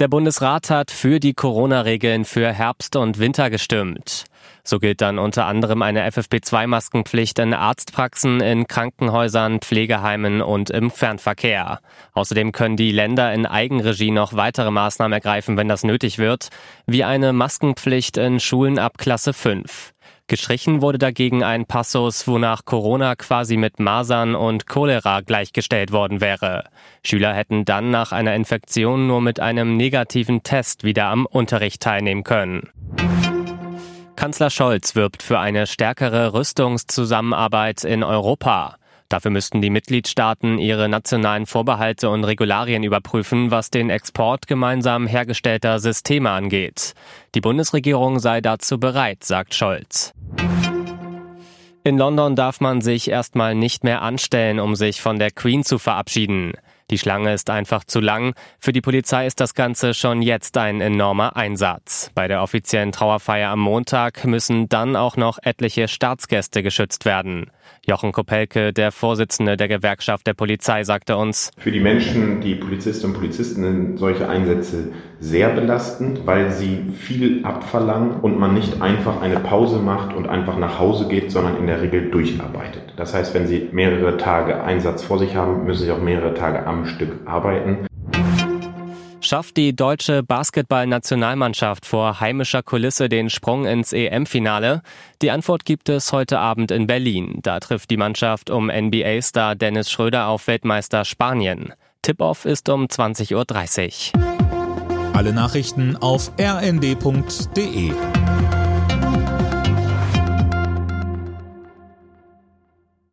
Der Bundesrat hat für die Corona-Regeln für Herbst und Winter gestimmt. So gilt dann unter anderem eine FFP2-Maskenpflicht in Arztpraxen, in Krankenhäusern, Pflegeheimen und im Fernverkehr. Außerdem können die Länder in Eigenregie noch weitere Maßnahmen ergreifen, wenn das nötig wird, wie eine Maskenpflicht in Schulen ab Klasse 5. Gestrichen wurde dagegen ein Passus, wonach Corona quasi mit Masern und Cholera gleichgestellt worden wäre. Schüler hätten dann nach einer Infektion nur mit einem negativen Test wieder am Unterricht teilnehmen können. Kanzler Scholz wirbt für eine stärkere Rüstungszusammenarbeit in Europa. Dafür müssten die Mitgliedstaaten ihre nationalen Vorbehalte und Regularien überprüfen, was den Export gemeinsam hergestellter Systeme angeht. Die Bundesregierung sei dazu bereit, sagt Scholz. In London darf man sich erstmal nicht mehr anstellen, um sich von der Queen zu verabschieden. Die Schlange ist einfach zu lang. Für die Polizei ist das Ganze schon jetzt ein enormer Einsatz. Bei der offiziellen Trauerfeier am Montag müssen dann auch noch etliche Staatsgäste geschützt werden. Jochen Kopelke, der Vorsitzende der Gewerkschaft der Polizei, sagte uns, Für die Menschen, die Polizistinnen und Polizisten sind solche Einsätze sehr belastend, weil sie viel abverlangen und man nicht einfach eine Pause macht und einfach nach Hause geht, sondern in der Regel durcharbeitet. Das heißt, wenn sie mehrere Tage Einsatz vor sich haben, müssen sie auch mehrere Tage am Stück arbeiten. Schafft die deutsche Basketballnationalmannschaft vor heimischer Kulisse den Sprung ins EM-Finale? Die Antwort gibt es heute Abend in Berlin. Da trifft die Mannschaft um NBA-Star Dennis Schröder auf Weltmeister Spanien. Tip-Off ist um 20.30 Uhr. Alle Nachrichten auf rnd.de